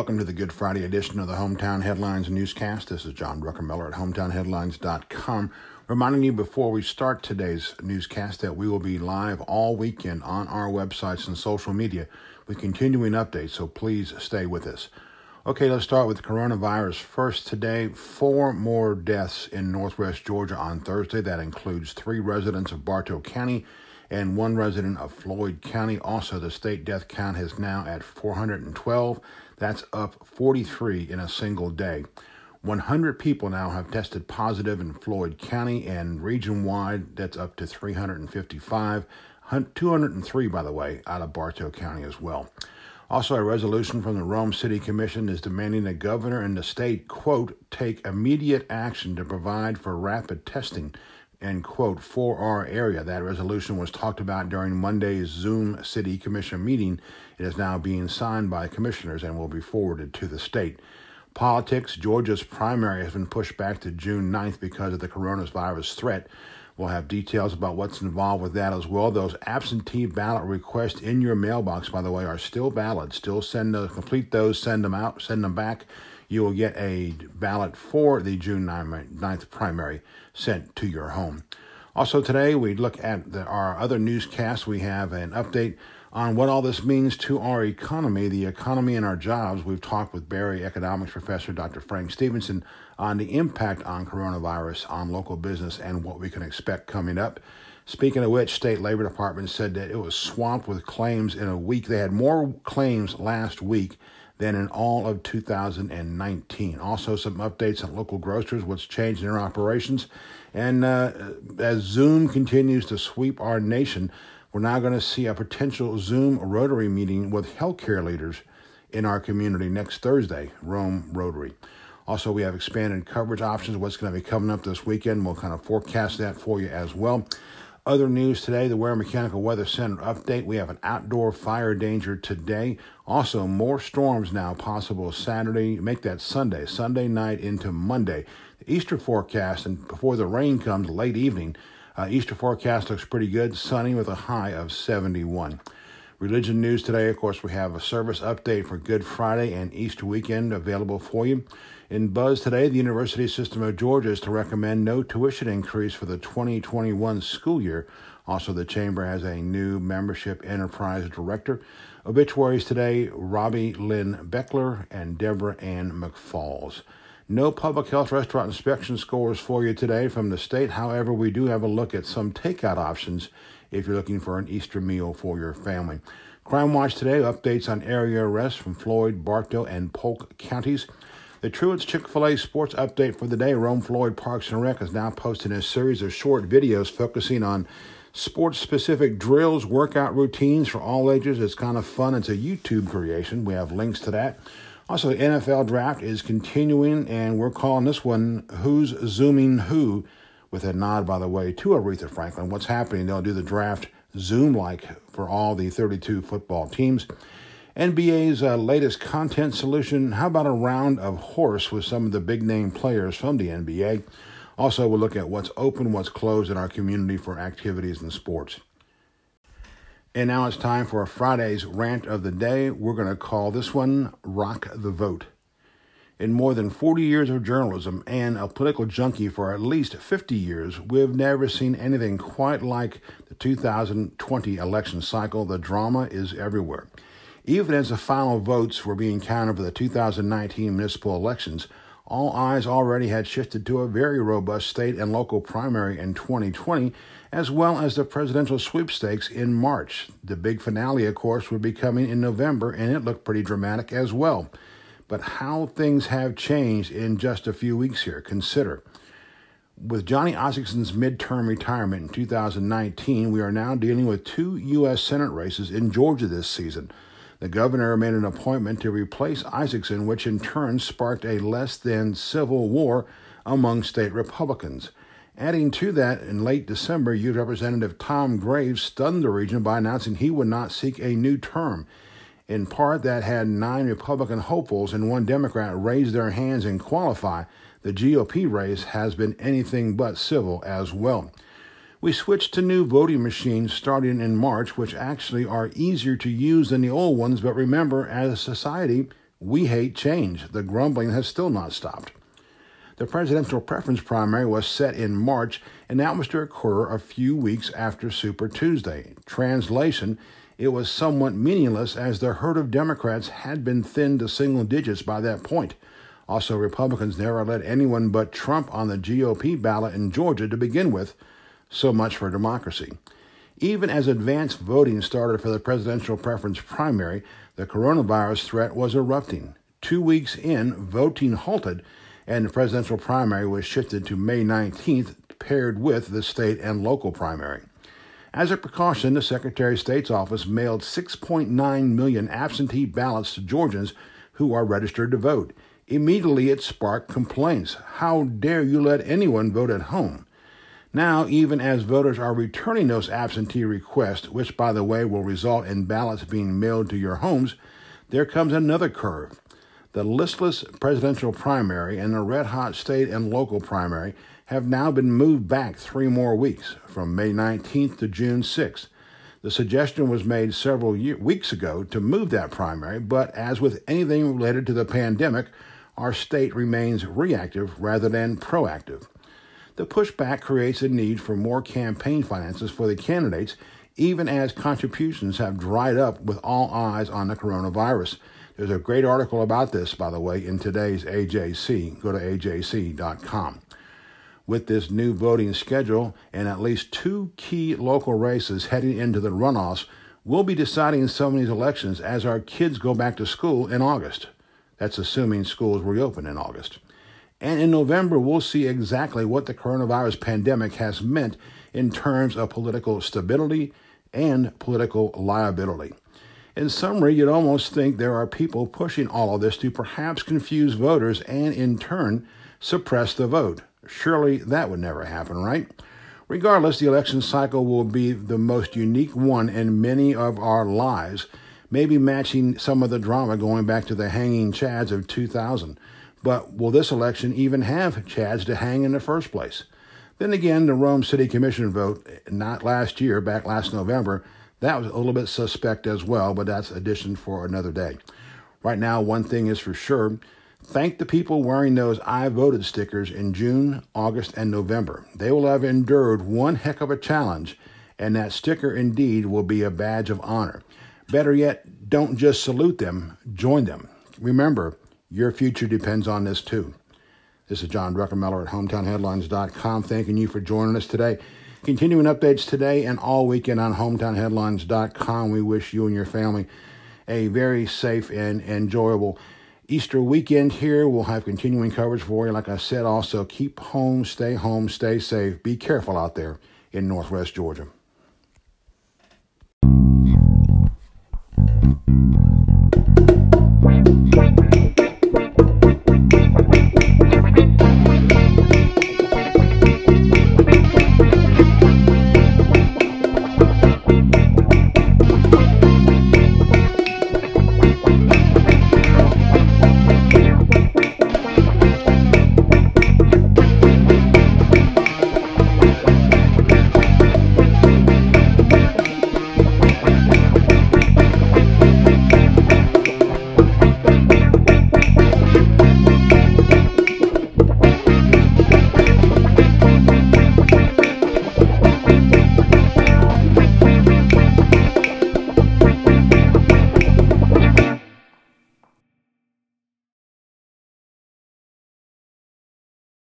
welcome to the Good Friday edition of the Hometown Headlines newscast. This is John Druckenmiller at hometownheadlines.com, reminding you before we start today's newscast that we will be live all weekend on our websites and social media with continuing updates, so please stay with us. Okay, let's start with coronavirus first today. Four more deaths in northwest Georgia on Thursday. That includes three residents of Bartow County and one resident of Floyd County. Also, the state death count is now at 412. That's up 43 in a single day. 100 people now have tested positive in Floyd County, and region wide, that's up to 355. 203, by the way, out of Bartow County as well. Also, a resolution from the Rome City Commission is demanding the governor and the state, quote, take immediate action to provide for rapid testing end quote, for our area. That resolution was talked about during Monday's Zoom City Commission meeting. It is now being signed by commissioners and will be forwarded to the state. Politics Georgia's primary has been pushed back to June 9th because of the coronavirus threat. We'll have details about what's involved with that as well. Those absentee ballot requests in your mailbox, by the way, are still valid. Still send those, complete those, send them out, send them back you will get a ballot for the June 9th primary sent to your home. Also, today we look at the, our other newscasts. We have an update on what all this means to our economy, the economy and our jobs. We've talked with Berry economics professor Dr. Frank Stevenson on the impact on coronavirus on local business and what we can expect coming up. Speaking of which, state labor department said that it was swamped with claims in a week. They had more claims last week than in all of 2019. Also, some updates on local grocers, what's changed in their operations. And uh, as Zoom continues to sweep our nation, we're now going to see a potential Zoom Rotary meeting with healthcare leaders in our community next Thursday, Rome Rotary. Also, we have expanded coverage options, what's going to be coming up this weekend. We'll kind of forecast that for you as well. Other news today the Ware Mechanical Weather Center update. We have an outdoor fire danger today. Also, more storms now possible Saturday. Make that Sunday, Sunday night into Monday. The Easter forecast, and before the rain comes late evening, uh, Easter forecast looks pretty good, sunny with a high of 71. Religion news today, of course, we have a service update for Good Friday and Easter weekend available for you. In Buzz today, the University System of Georgia is to recommend no tuition increase for the 2021 school year. Also, the Chamber has a new membership enterprise director. Obituaries today Robbie Lynn Beckler and Deborah Ann McFalls. No public health restaurant inspection scores for you today from the state. However, we do have a look at some takeout options if you're looking for an Easter meal for your family. Crime Watch today updates on area arrests from Floyd, Bartow, and Polk counties. The Truett's Chick fil A sports update for the day. Rome Floyd Parks and Rec is now posting a series of short videos focusing on sports specific drills, workout routines for all ages. It's kind of fun. It's a YouTube creation. We have links to that. Also, the NFL draft is continuing, and we're calling this one Who's Zooming Who, with a nod, by the way, to Aretha Franklin. What's happening? They'll do the draft Zoom like for all the 32 football teams. NBA's uh, latest content solution. How about a round of horse with some of the big name players from the NBA? Also, we'll look at what's open, what's closed in our community for activities and sports. And now it's time for a Friday's rant of the day. We're going to call this one Rock the Vote. In more than 40 years of journalism and a political junkie for at least 50 years, we've never seen anything quite like the 2020 election cycle. The drama is everywhere. Even as the final votes were being counted for the 2019 municipal elections, all eyes already had shifted to a very robust state and local primary in 2020, as well as the presidential sweepstakes in March. The big finale, of course, would be coming in November, and it looked pretty dramatic as well. But how things have changed in just a few weeks here. Consider. With Johnny Isakson's midterm retirement in 2019, we are now dealing with two U.S. Senate races in Georgia this season. The governor made an appointment to replace Isakson, which in turn sparked a less than civil war among state Republicans. Adding to that, in late December, U.S. Representative Tom Graves stunned the region by announcing he would not seek a new term. In part, that had nine Republican hopefuls and one Democrat raise their hands and qualify. The GOP race has been anything but civil as well. We switched to new voting machines starting in March, which actually are easier to use than the old ones, but remember, as a society, We hate change. The grumbling has still not stopped. The presidential preference primary was set in March, and that was to occur a few weeks after Super Tuesday. Translation, it was somewhat meaningless as the herd of Democrats had been thinned to single digits by that point. Also, Republicans never let anyone but Trump on the GOP ballot in Georgia to begin with. So much for democracy. Even as advanced voting started for the presidential preference primary, the coronavirus threat was erupting. Two weeks in, voting halted and the presidential primary was shifted to May 19th, paired with the state and local primary. As a precaution, the Secretary of State's office mailed 6.9 million absentee ballots to Georgians who are registered to vote. Immediately, it sparked complaints. How dare you let anyone vote at home? Now, even as voters are returning those absentee requests, which, by the way, will result in ballots being mailed to your homes, there comes another curve. The listless presidential primary and the red hot state and local primary have now been moved back three more weeks from May 19th to June 6th. The suggestion was made several year, weeks ago to move that primary, but as with anything related to the pandemic, our state remains reactive rather than proactive. The pushback creates a need for more campaign finances for the candidates, even as contributions have dried up with all eyes on the coronavirus. There's a great article about this, by the way, in today's AJC. Go to ajc.com. With this new voting schedule and at least two key local races heading into the runoffs, we'll be deciding some of these elections as our kids go back to school in August. That's assuming schools reopen in August. And in November, we'll see exactly what the coronavirus pandemic has meant in terms of political stability and political liability. In summary, you'd almost think there are people pushing all of this to perhaps confuse voters and, in turn, suppress the vote. Surely that would never happen, right? Regardless, the election cycle will be the most unique one in many of our lives, maybe matching some of the drama going back to the hanging Chads of 2000. But will this election even have Chads to hang in the first place? Then again, the Rome City Commission vote, not last year, back last November, that was a little bit suspect as well, but that's addition for another day. Right now, one thing is for sure thank the people wearing those I voted stickers in June, August, and November. They will have endured one heck of a challenge, and that sticker indeed will be a badge of honor. Better yet, don't just salute them, join them. Remember, your future depends on this too. This is John Druckenmiller at HometownHeadlines.com, thanking you for joining us today. Continuing updates today and all weekend on hometownheadlines.com. We wish you and your family a very safe and enjoyable Easter weekend here. We'll have continuing coverage for you. Like I said, also keep home, stay home, stay safe. Be careful out there in Northwest Georgia.